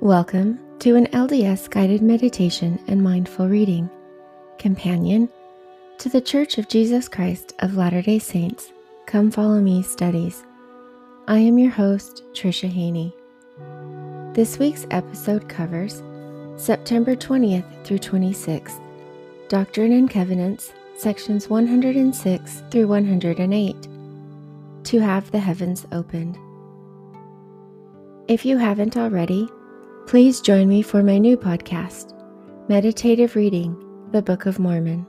Welcome to an LDS guided meditation and mindful reading, companion to the Church of Jesus Christ of Latter day Saints. Come Follow Me studies. I am your host, Tricia Haney. This week's episode covers September 20th through 26th, Doctrine and Covenants, sections 106 through 108, to have the heavens opened. If you haven't already, Please join me for my new podcast, Meditative Reading The Book of Mormon.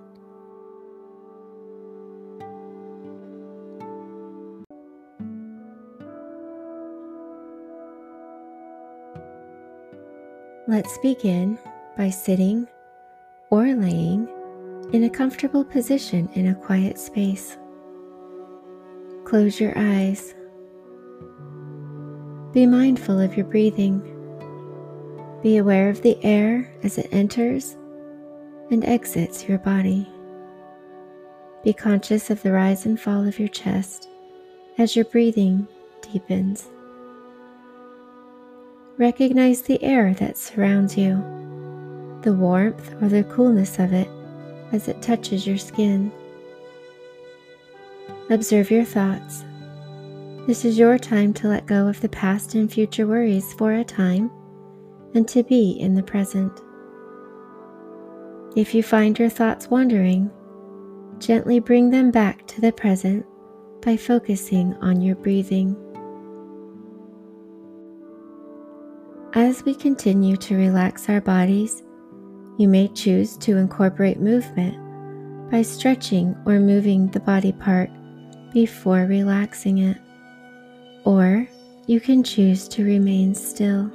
Let's begin by sitting or laying in a comfortable position in a quiet space. Close your eyes. Be mindful of your breathing. Be aware of the air as it enters and exits your body. Be conscious of the rise and fall of your chest as your breathing deepens. Recognize the air that surrounds you, the warmth or the coolness of it as it touches your skin. Observe your thoughts. This is your time to let go of the past and future worries for a time and to be in the present. If you find your thoughts wandering, gently bring them back to the present by focusing on your breathing. As we continue to relax our bodies, you may choose to incorporate movement by stretching or moving the body part before relaxing it, or you can choose to remain still.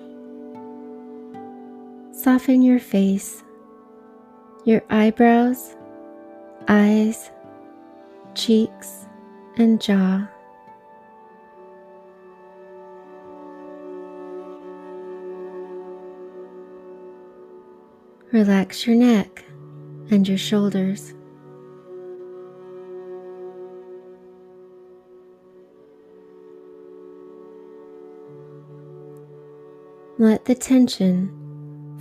Soften your face, your eyebrows, eyes, cheeks, and jaw. Relax your neck and your shoulders. Let the tension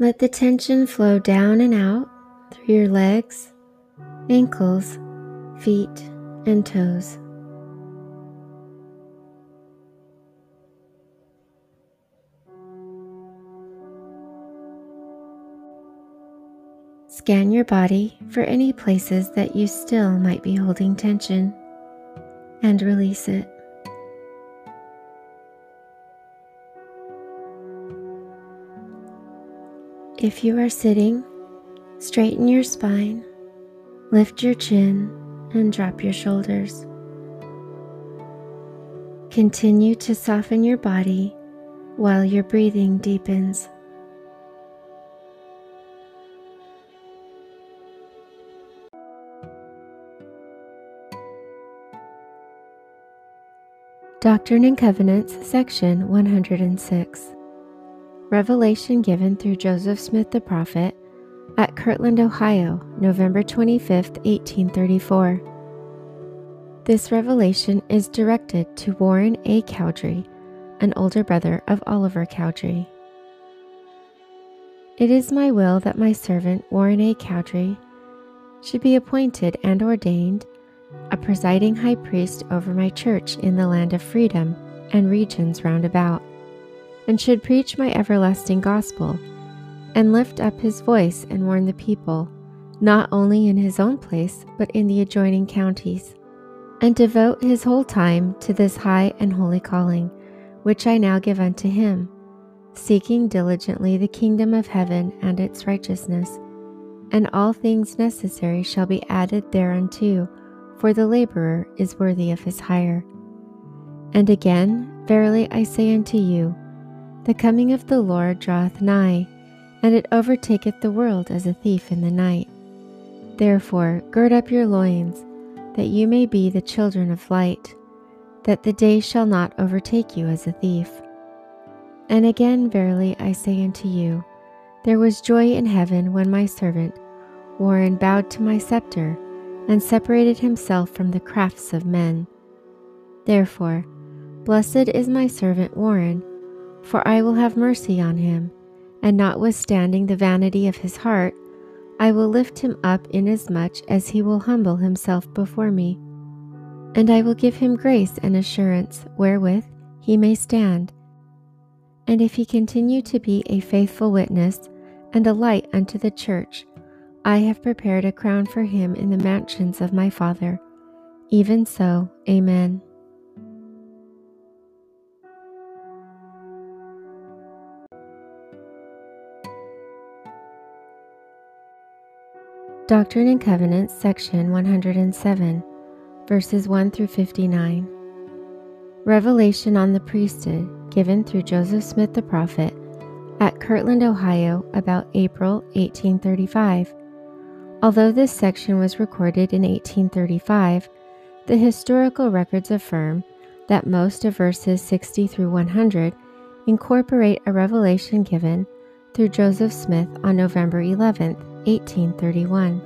Let the tension flow down and out through your legs, ankles, feet, and toes. Scan your body for any places that you still might be holding tension and release it. If you are sitting, straighten your spine, lift your chin, and drop your shoulders. Continue to soften your body while your breathing deepens. Doctrine and Covenants, section 106 revelation given through Joseph Smith the prophet at Kirtland, Ohio, November 25, 1834. This revelation is directed to Warren A. Cowdery, an older brother of Oliver Cowdery. It is my will that my servant Warren A. Cowdery should be appointed and ordained a presiding high priest over my church in the land of freedom and regions round about and should preach my everlasting gospel, and lift up his voice and warn the people, not only in his own place, but in the adjoining counties, and devote his whole time to this high and holy calling, which I now give unto him, seeking diligently the kingdom of heaven and its righteousness, and all things necessary shall be added thereunto for the laborer is worthy of his hire. And again, verily I say unto you, the coming of the Lord draweth nigh, and it overtaketh the world as a thief in the night. Therefore, gird up your loins, that you may be the children of light, that the day shall not overtake you as a thief. And again, verily I say unto you, there was joy in heaven when my servant Warren bowed to my scepter and separated himself from the crafts of men. Therefore, blessed is my servant Warren, for I will have mercy on him, and notwithstanding the vanity of his heart, I will lift him up inasmuch as he will humble himself before me. And I will give him grace and assurance wherewith he may stand. And if he continue to be a faithful witness and a light unto the church, I have prepared a crown for him in the mansions of my Father. Even so, Amen. Doctrine and Covenants, section 107, verses 1 through 59. Revelation on the priesthood given through Joseph Smith the prophet at Kirtland, Ohio, about April 1835 Although this section was recorded in 1835, the historical records affirm that most of verses 60 through 100 incorporate a revelation given through Joseph Smith on November 11, 1831.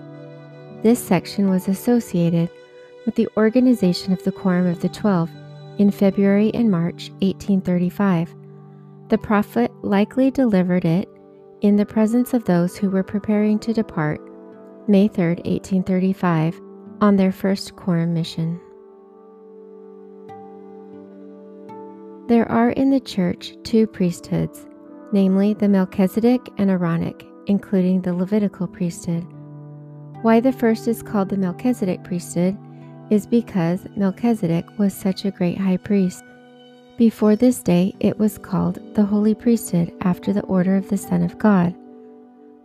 This section was associated with the organization of the Quorum of the Twelve in February and March 1835. The prophet likely delivered it in the presence of those who were preparing to depart May 3, 1835, on their first quorum mission. There are in the Church two priesthoods, namely the Melchizedek and Aaronic, including the Levitical priesthood. Why the first is called the Melchizedek priesthood is because Melchizedek was such a great high priest. Before this day, it was called the Holy Priesthood after the order of the Son of God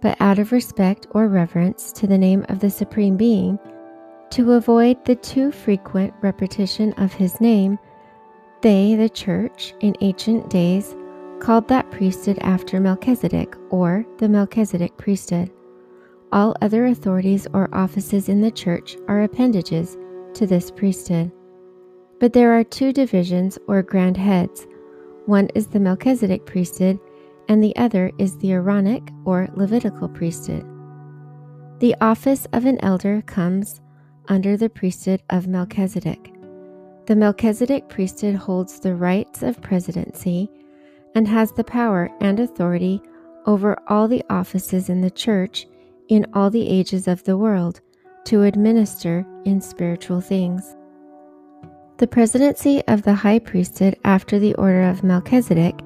but out of respect or reverence to the name of the Supreme Being, to avoid the too frequent repetition of his name, they, the Church, in ancient days, called that priesthood after Melchizedek or the Melchizedek priesthood. All other authorities or offices in the Church are appendages to this priesthood. But there are two divisions or grand heads. One is the Melchizedek priesthood, and the other is the Aaronic or Levitical priesthood. The office of an elder comes under the priesthood of Melchizedek. The Melchizedek priesthood holds the rights of presidency and has the power and authority over all the offices in the church in all the ages of the world to administer in spiritual things. The presidency of the high priesthood after the order of Melchizedek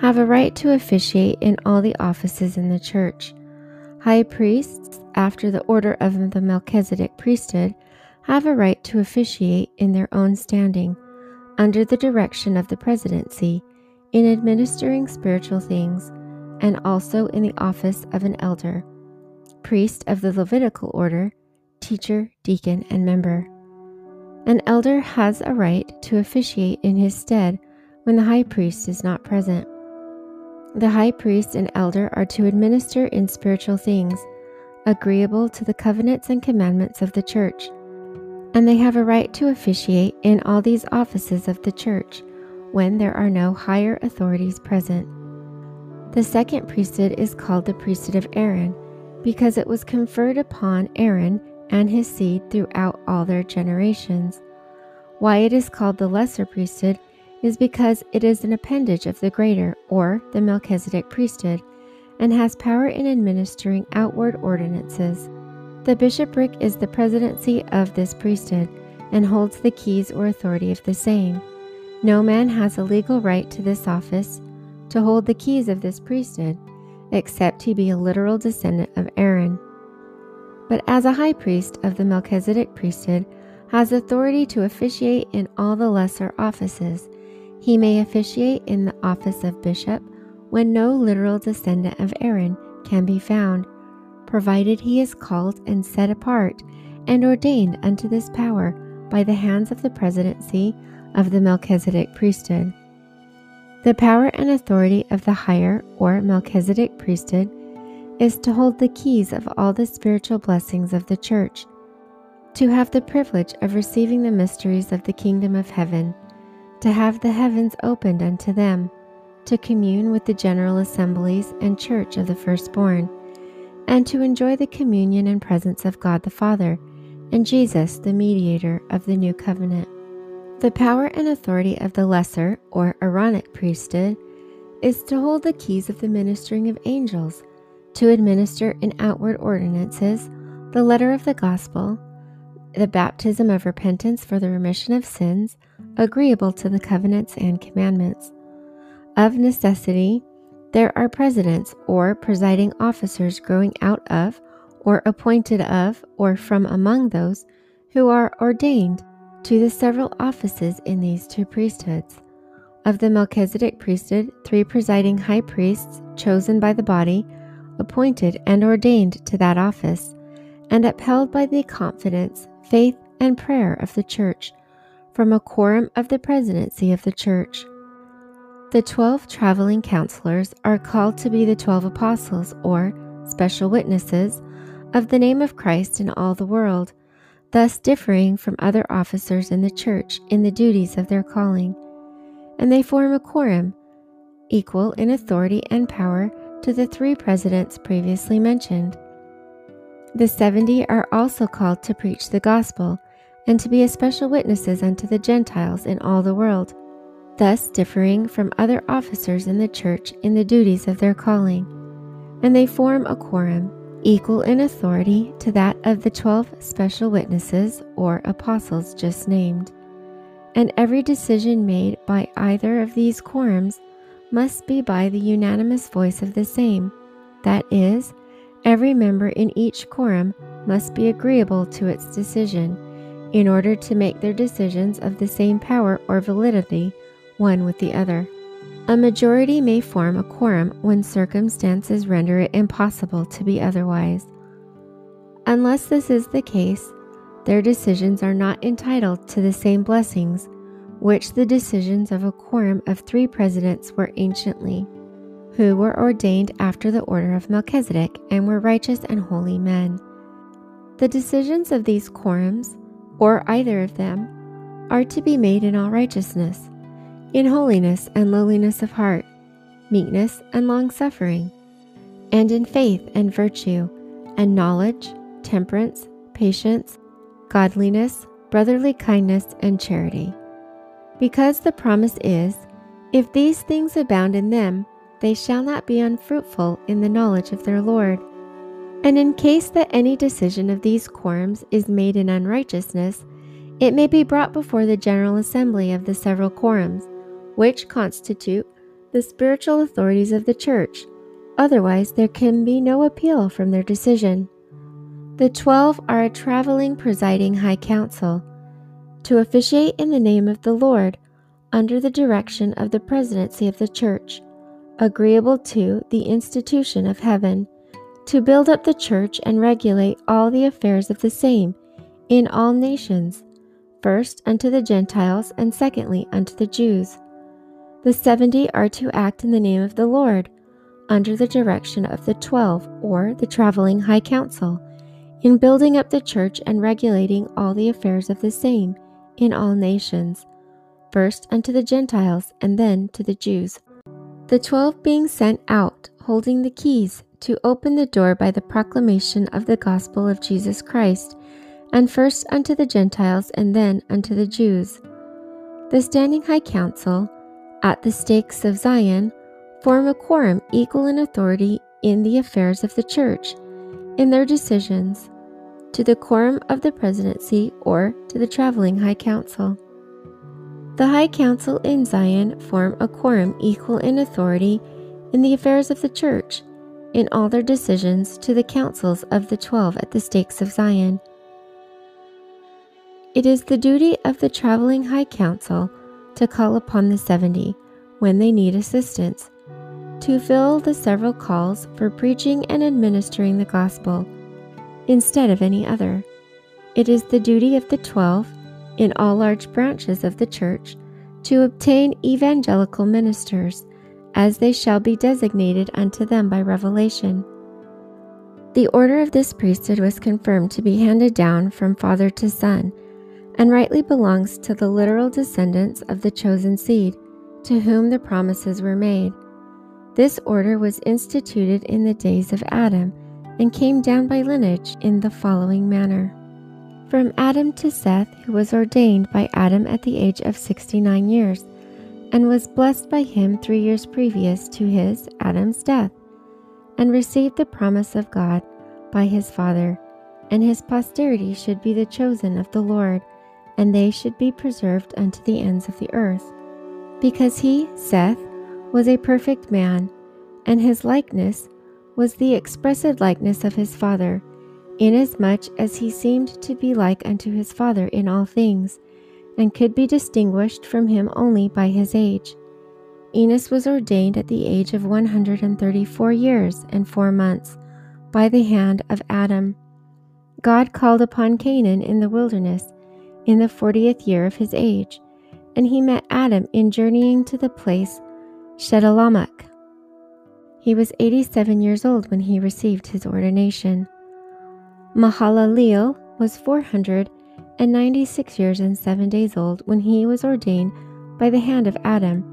have a right to officiate in all the offices in the church. High priests, after the order of the Melchizedek priesthood, have a right to officiate in their own standing, under the direction of the presidency, in administering spiritual things, and also in the office of an elder, priest of the Levitical order, teacher, deacon, and member. An elder has a right to officiate in his stead when the high priest is not present. The high priest and elder are to administer in spiritual things, agreeable to the covenants and commandments of the church, and they have a right to officiate in all these offices of the church when there are no higher authorities present. The second priesthood is called the priesthood of Aaron because it was conferred upon Aaron and his seed throughout all their generations. Why it is called the lesser priesthood is because it is an appendage of the greater, or the Melchizedek priesthood, and has power in administering outward ordinances. The bishopric is the presidency of this priesthood and holds the keys or authority of the same. No man has a legal right to this office to hold the keys of this priesthood, except he be a literal descendant of Aaron. But as a high priest of the Melchizedek priesthood, has authority to officiate in all the lesser offices, he may officiate in the office of bishop when no literal descendant of Aaron can be found, provided he is called and set apart and ordained unto this power by the hands of the presidency of the Melchizedek priesthood. The power and authority of the higher or Melchizedek priesthood is to hold the keys of all the spiritual blessings of the church, to have the privilege of receiving the mysteries of the kingdom of heaven, to have the heavens opened unto them, to commune with the general assemblies and church of the firstborn, and to enjoy the communion and presence of God the Father and Jesus, the mediator of the new covenant. The power and authority of the lesser or Aaronic priesthood is to hold the keys of the ministering of angels to administer in outward ordinances the letter of the gospel, the baptism of repentance for the remission of sins, agreeable to the covenants and commandments. Of necessity, there are presidents or presiding officers growing out of, or appointed of, or from among those who are ordained to the several offices in these two priesthoods. Of the Melchizedek priesthood, three presiding high priests chosen by the body appointed and ordained to that office, and upheld by the confidence, faith, and prayer of the Church, from a quorum of the presidency of the Church. The twelve traveling counselors are called to be the twelve apostles, or special witnesses, of the name of Christ in all the world, thus differing from other officers in the Church in the duties of their calling. And they form a quorum, equal in authority and power to the three presidents previously mentioned. The seventy are also called to preach the gospel and to be especial witnesses unto the Gentiles in all the world, thus differing from other officers in the church in the duties of their calling. And they form a quorum, equal in authority to that of the twelve special witnesses or apostles just named. And every decision made by either of these quorums must be by the unanimous voice of the same. That is, every member in each quorum must be agreeable to its decision, in order to make their decisions of the same power or validity one with the other. A majority may form a quorum when circumstances render it impossible to be otherwise. Unless this is the case, their decisions are not entitled to the same blessings which the decisions of a quorum of three presidents were anciently, who were ordained after the order of Melchizedek and were righteous and holy men. The decisions of these quorums, or either of them, are to be made in all righteousness, in holiness and lowliness of heart, meekness and long suffering, and in faith and virtue, and knowledge, temperance, patience, godliness, brotherly kindness, and charity. Because the promise is, If these things abound in them, they shall not be unfruitful in the knowledge of their Lord. And in case that any decision of these quorums is made in unrighteousness, it may be brought before the General Assembly of the several quorums, which constitute the spiritual authorities of the Church. Otherwise, there can be no appeal from their decision. The twelve are a traveling presiding high council to officiate in the name of the Lord under the direction of the presidency of the church, agreeable to the institution of heaven, to build up the church and regulate all the affairs of the same in all nations, first unto the Gentiles, and secondly unto the Jews. The seventy are to act in the name of the Lord, under the direction of the twelve, or the traveling high council, in building up the church and regulating all the affairs of the same in all nations, first unto the Gentiles, and then to the Jews. The twelve being sent out, holding the keys, to open the door by the proclamation of the gospel of Jesus Christ, and first unto the Gentiles, and then unto the Jews. The standing high council, at the stakes of Zion, form a quorum equal in authority in the affairs of the church, in their decisions, to the quorum of the presidency or to the traveling high council. The high council in Zion form a quorum equal in authority in the affairs of the church, in all their decisions to the councils of the twelve at the stakes of Zion. It is the duty of the traveling high council to call upon the seventy when they need assistance, to fill the several calls for preaching and administering the gospel instead of any other. It is the duty of the twelve in all large branches of the church to obtain evangelical ministers, as they shall be designated unto them by revelation. The order of this priesthood was confirmed to be handed down from father to son, and rightly belongs to the literal descendants of the chosen seed, to whom the promises were made. This order was instituted in the days of Adam and came down by lineage in the following manner. From Adam to Seth, who was ordained by Adam at the age of 69 years, and was blessed by him three years previous to his, Adam's, death, and received the promise of God by his father, and his posterity should be the chosen of the Lord, and they should be preserved unto the ends of the earth. Because he, Seth, was a perfect man, and his likeness was the expressed likeness of his father, inasmuch as he seemed to be like unto his father in all things, and could be distinguished from him only by his age. Enos was ordained at the age of 134 years and four months by the hand of Adam. God called upon Cainan in the wilderness in the fortieth year of his age, and he met Adam in journeying to the place Shedolamak. He was 87 years old when he received his ordination. Mahalaleel was 496 years and seven days old when he was ordained by the hand of Adam,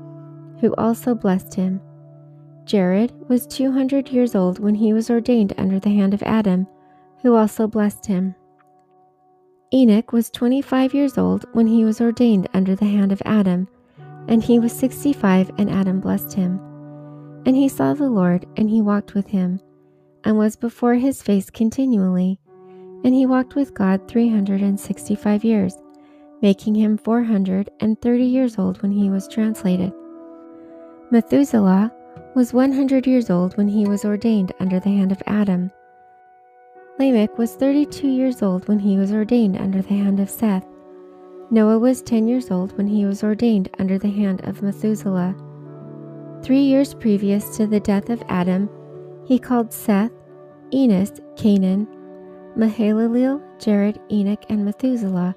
who also blessed him. Jared was 200 years old when he was ordained under the hand of Adam, who also blessed him. Enoch was 25 years old when he was ordained under the hand of Adam, and he was 65, and Adam blessed him. And he saw the Lord, and he walked with him, and was before his face continually. And he walked with God 365 years, making him 430 years old when he was translated. Methuselah was 100 years old when he was ordained under the hand of Adam. Lamech was 32 years old when he was ordained under the hand of Seth. Noah was 10 years old when he was ordained under the hand of Methuselah. Three years previous to the death of Adam, he called Seth, Enos, Cainan, Mahalaleel, Jared, Enoch, and Methuselah,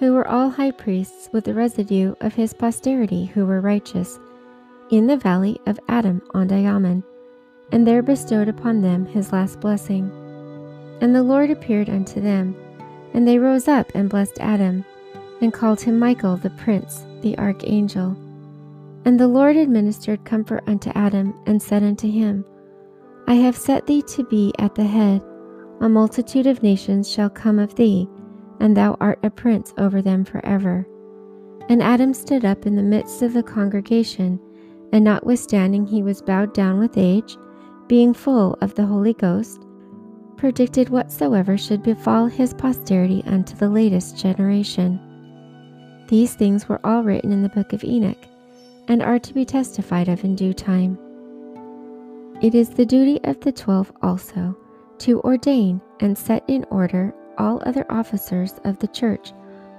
who were all high priests with the residue of his posterity who were righteous, in the valley of Adam on Diamon, and there bestowed upon them his last blessing. And the Lord appeared unto them, and they rose up and blessed Adam, and called him Michael the Prince, the Archangel. And the Lord administered comfort unto Adam, and said unto him, I have set thee to be at the head. A multitude of nations shall come of thee, and thou art a prince over them forever. And Adam stood up in the midst of the congregation, and notwithstanding he was bowed down with age, being full of the Holy Ghost, predicted whatsoever should befall his posterity unto the latest generation. These things were all written in the book of Enoch and are to be testified of in due time. It is the duty of the twelve also to ordain and set in order all other officers of the church,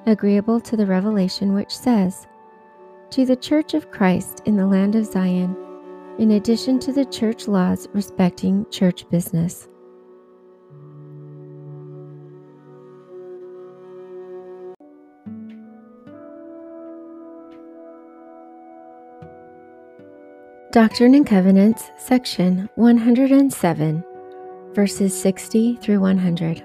agreeable to the revelation which says, To the church of Christ in the land of Zion, in addition to the church laws respecting church business. Doctrine and Covenants, section 107, verses 60 through 100.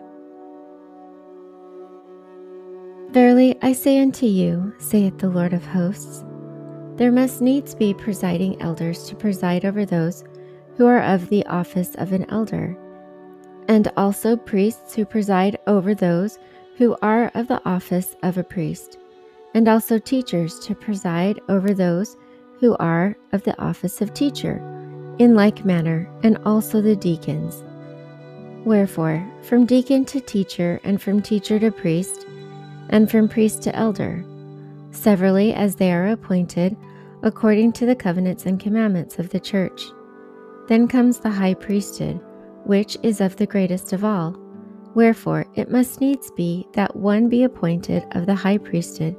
Verily I say unto you, saith the Lord of hosts, there must needs be presiding elders to preside over those who are of the office of an elder, and also priests who preside over those who are of the office of a priest, and also teachers to preside over those who are of the office of teacher, in like manner, and also the deacons. Wherefore, from deacon to teacher, and from teacher to priest, and from priest to elder, severally as they are appointed, according to the covenants and commandments of the church. Then comes the high priesthood, which is of the greatest of all. Wherefore, it must needs be that one be appointed of the high priesthood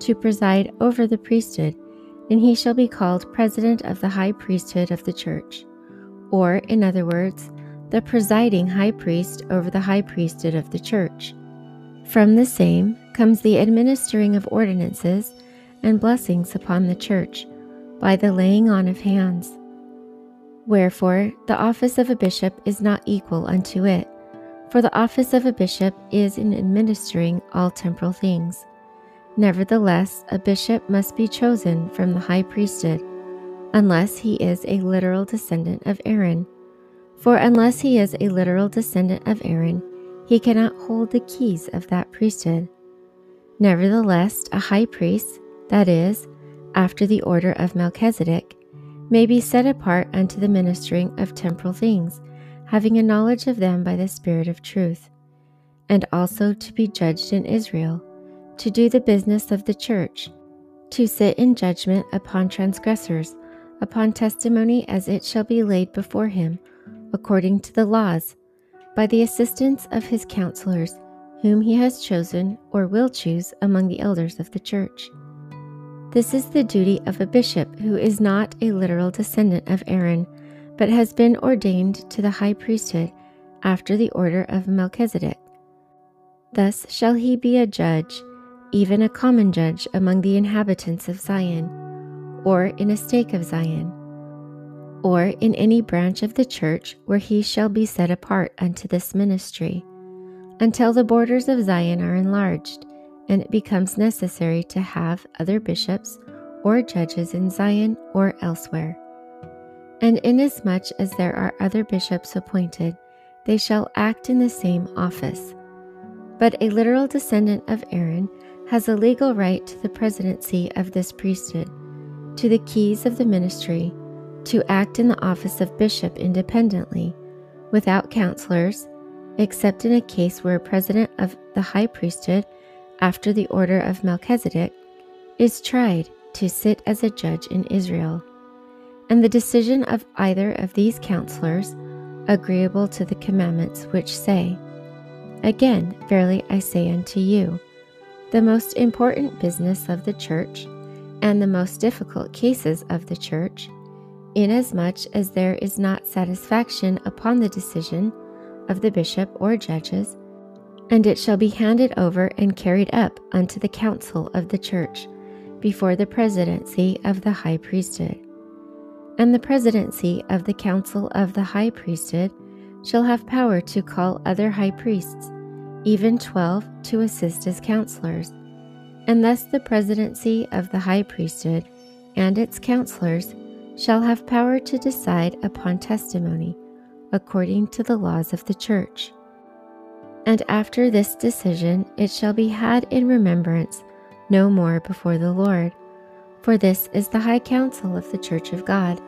to preside over the priesthood and he shall be called President of the High Priesthood of the Church, or, in other words, the presiding high priest over the high priesthood of the Church. From the same comes the administering of ordinances and blessings upon the church by the laying on of hands. Wherefore, the office of a bishop is not equal unto it, for the office of a bishop is in administering all temporal things. Nevertheless, a bishop must be chosen from the high priesthood, unless he is a literal descendant of Aaron. For unless he is a literal descendant of Aaron, he cannot hold the keys of that priesthood. Nevertheless, a high priest, that is, after the order of Melchizedek, may be set apart unto the ministering of temporal things, having a knowledge of them by the Spirit of truth, and also to be judged in Israel, to do the business of the church, to sit in judgment upon transgressors, upon testimony as it shall be laid before him, according to the laws, by the assistance of his counselors, whom he has chosen or will choose among the elders of the church. This is the duty of a bishop who is not a literal descendant of Aaron, but has been ordained to the high priesthood after the order of Melchizedek. Thus shall he be a judge, even a common judge among the inhabitants of Zion, or in a stake of Zion, or in any branch of the church where he shall be set apart unto this ministry, until the borders of Zion are enlarged and it becomes necessary to have other bishops or judges in Zion or elsewhere. And inasmuch as there are other bishops appointed, they shall act in the same office. But a literal descendant of Aaron has a legal right to the presidency of this priesthood, to the keys of the ministry, to act in the office of bishop independently, without counselors, except in a case where a president of the high priesthood after the order of Melchizedek, is tried to sit as a judge in Israel, and the decision of either of these counselors agreeable to the commandments which say, Again, verily I say unto you, the most important business of the church, and the most difficult cases of the church, inasmuch as there is not satisfaction upon the decision of the bishop or judges, and it shall be handed over and carried up unto the council of the church before the presidency of the high priesthood. And the presidency of the council of the high priesthood shall have power to call other high priests, even twelve, to assist as counselors. And thus the presidency of the high priesthood and its counselors shall have power to decide upon testimony according to the laws of the church. And after this decision it shall be had in remembrance no more before the Lord. For this is the high council of the Church of God,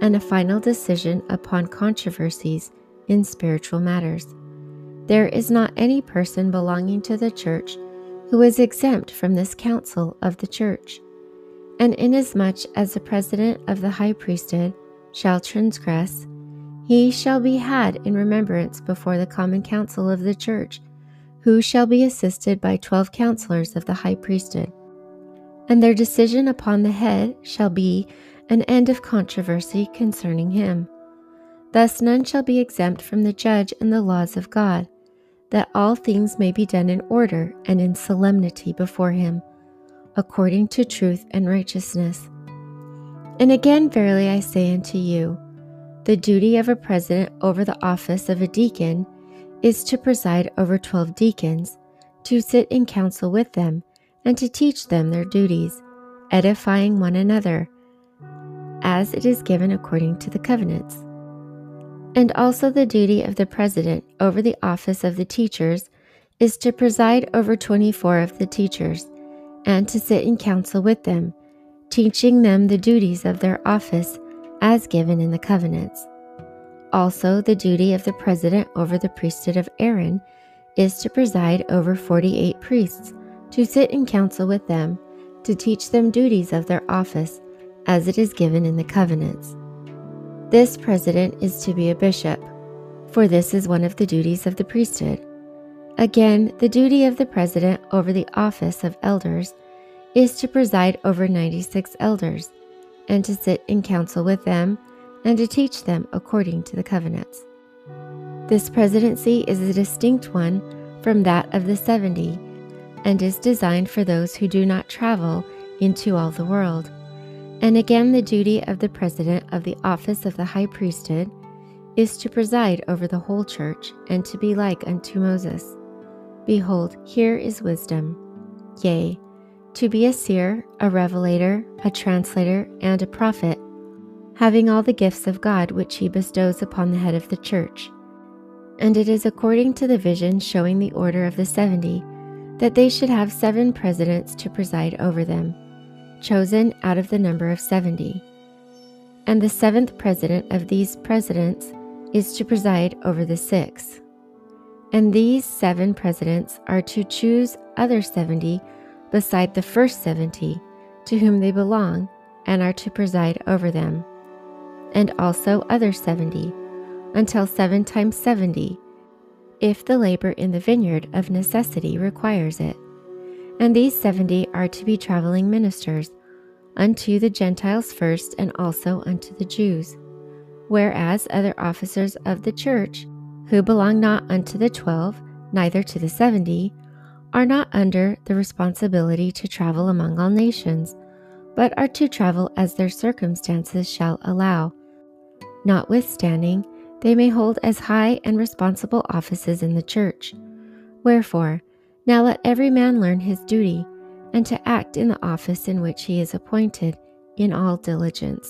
and a final decision upon controversies in spiritual matters. There is not any person belonging to the Church who is exempt from this council of the Church. And inasmuch as the president of the high priesthood shall transgress, he shall be had in remembrance before the common council of the church, who shall be assisted by twelve counselors of the high priesthood. And their decision upon the head shall be an end of controversy concerning him. Thus none shall be exempt from the judge and the laws of God, that all things may be done in order and in solemnity before him, according to truth and righteousness. And again, verily I say unto you, the duty of a president over the office of a deacon is to preside over 12 deacons, to sit in council with them, and to teach them their duties, edifying one another, as it is given according to the covenants. And also the duty of the president over the office of the teachers is to preside over 24 of the teachers, and to sit in council with them, teaching them the duties of their office as given in the covenants. Also, the duty of the president over the priesthood of Aaron is to preside over 48 priests, to sit in council with them, to teach them duties of their office, as it is given in the covenants. This president is to be a bishop, for this is one of the duties of the priesthood. Again, the duty of the president over the office of elders is to preside over 96 elders and to sit in council with them, and to teach them according to the covenants. This presidency is a distinct one from that of the seventy, and is designed for those who do not travel into all the world. And again, the duty of the president of the office of the high priesthood is to preside over the whole church and to be like unto Moses. Behold, here is wisdom. Yea, to be a seer, a revelator, a translator, and a prophet, having all the gifts of God which he bestows upon the head of the church. And it is according to the vision showing the order of the seventy that they should have seven presidents to preside over them, chosen out of the number of seventy. And the seventh president of these presidents is to preside over the six. And these seven presidents are to choose other seventy beside the first seventy to whom they belong and are to preside over them, and also other seventy, until seven times seventy if the labor in the vineyard of necessity requires it. And these seventy are to be traveling ministers, unto the Gentiles first, and also unto the Jews. Whereas other officers of the church, who belong not unto the twelve, neither to the seventy, are not under the responsibility to travel among all nations, but are to travel as their circumstances shall allow. Notwithstanding, they may hold as high and responsible offices in the church. Wherefore, now let every man learn his duty, and to act in the office in which he is appointed in all diligence.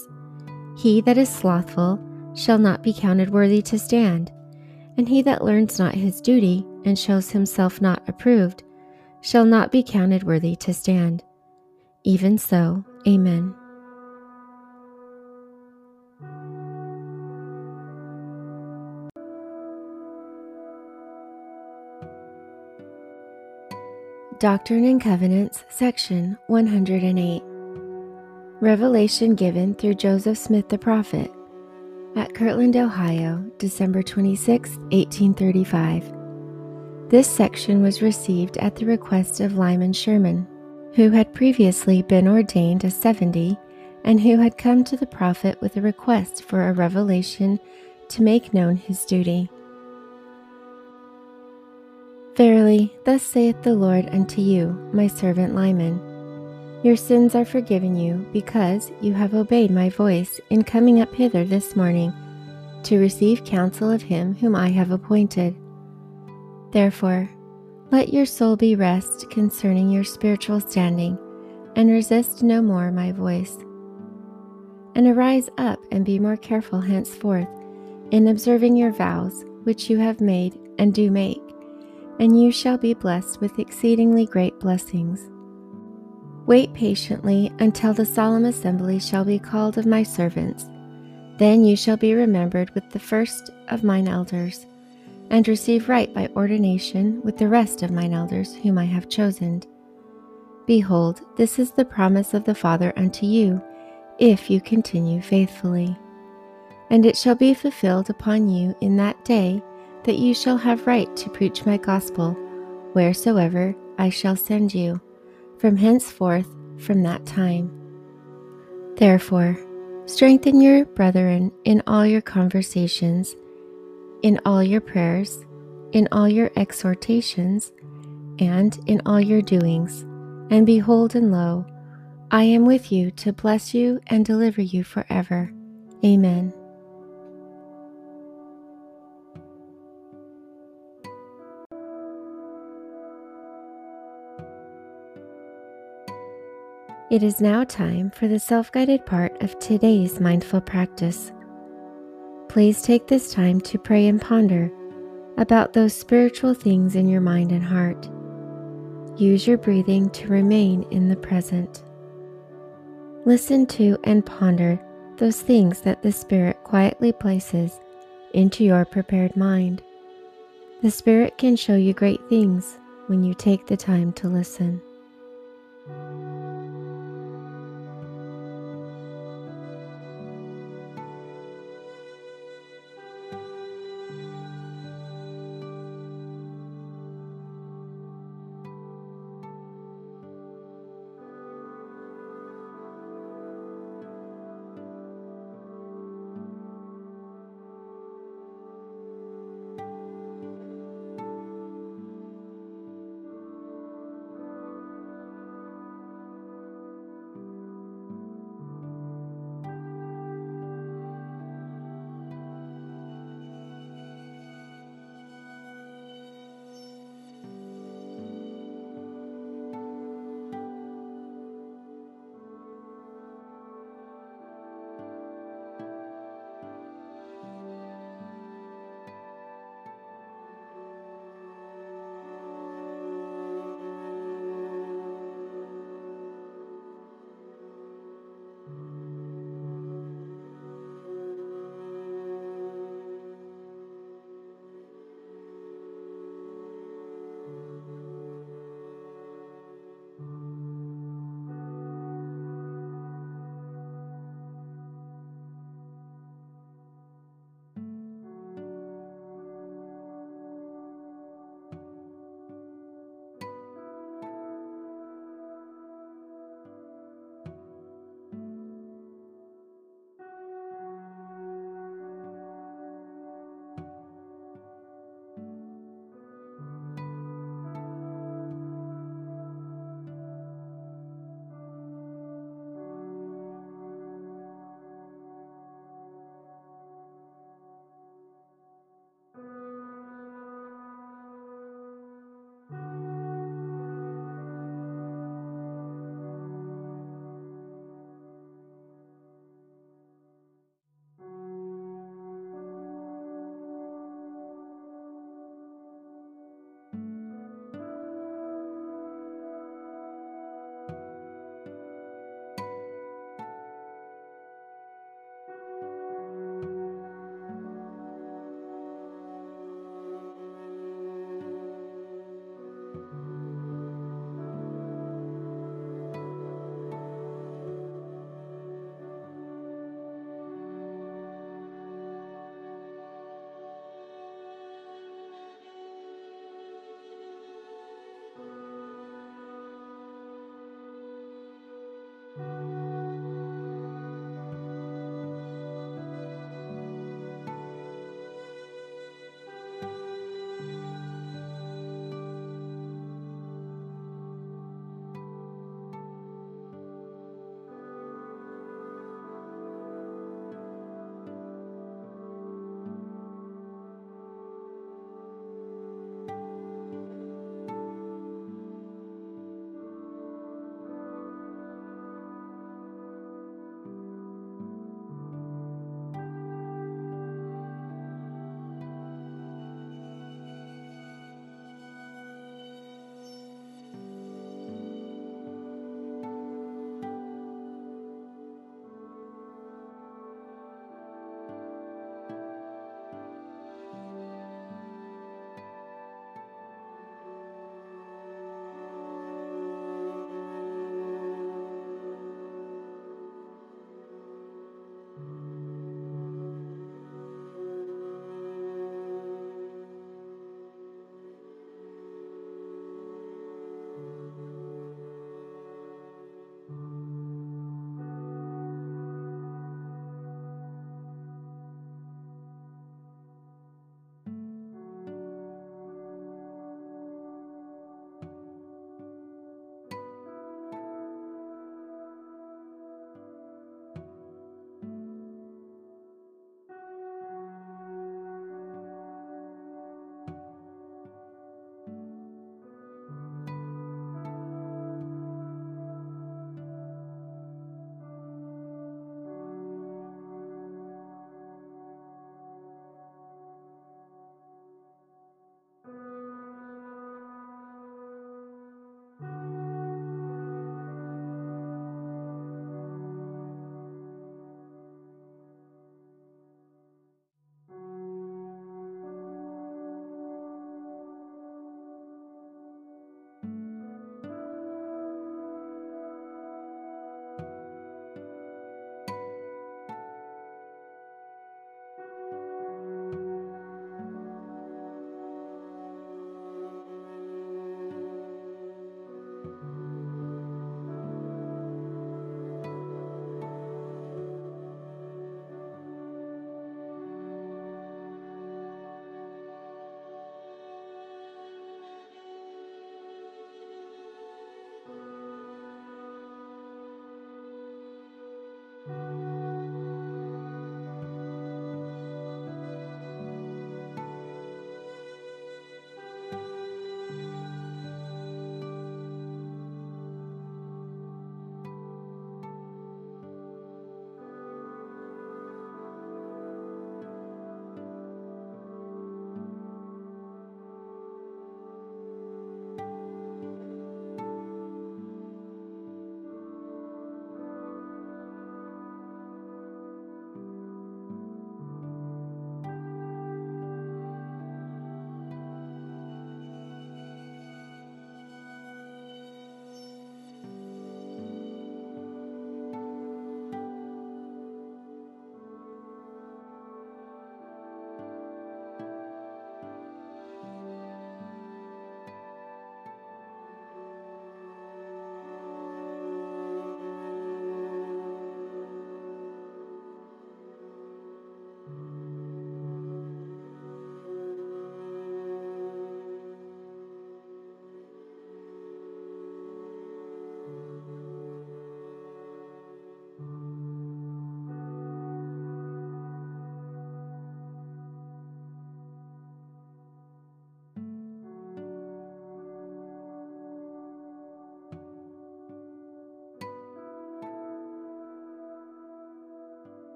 He that is slothful shall not be counted worthy to stand, and he that learns not his duty and shows himself not approved shall not be counted worthy to stand. Even so, Amen. Doctrine and Covenants, Section 108. Revelation given through Joseph Smith the Prophet at Kirtland, Ohio, December 26, 1835. This section was received at the request of Lyman Sherman, who had previously been ordained a 70 and who had come to the prophet with a request for a revelation to make known his duty. Verily, thus saith the Lord unto you, my servant Lyman Your sins are forgiven you, because you have obeyed my voice in coming up hither this morning to receive counsel of him whom I have appointed. Therefore, let your soul be rest concerning your spiritual standing, and resist no more my voice. And arise up and be more careful henceforth in observing your vows which you have made and do make and you shall be blessed with exceedingly great blessings. Wait patiently until the solemn assembly shall be called of my servants. Then you shall be remembered with the first of mine elders, and receive right by ordination with the rest of mine elders whom I have chosen. Behold, this is the promise of the Father unto you, if you continue faithfully. And it shall be fulfilled upon you in that day that you shall have right to preach my gospel wheresoever I shall send you, from henceforth from that time. Therefore, strengthen your brethren in all your conversations, in all your prayers, in all your exhortations, and in all your doings. And behold, and lo, I am with you to bless you and deliver you forever. Amen. It is now time for the self guided part of today's mindful practice. Please take this time to pray and ponder about those spiritual things in your mind and heart. Use your breathing to remain in the present. Listen to and ponder those things that the Spirit quietly places into your prepared mind. The Spirit can show you great things when you take the time to listen.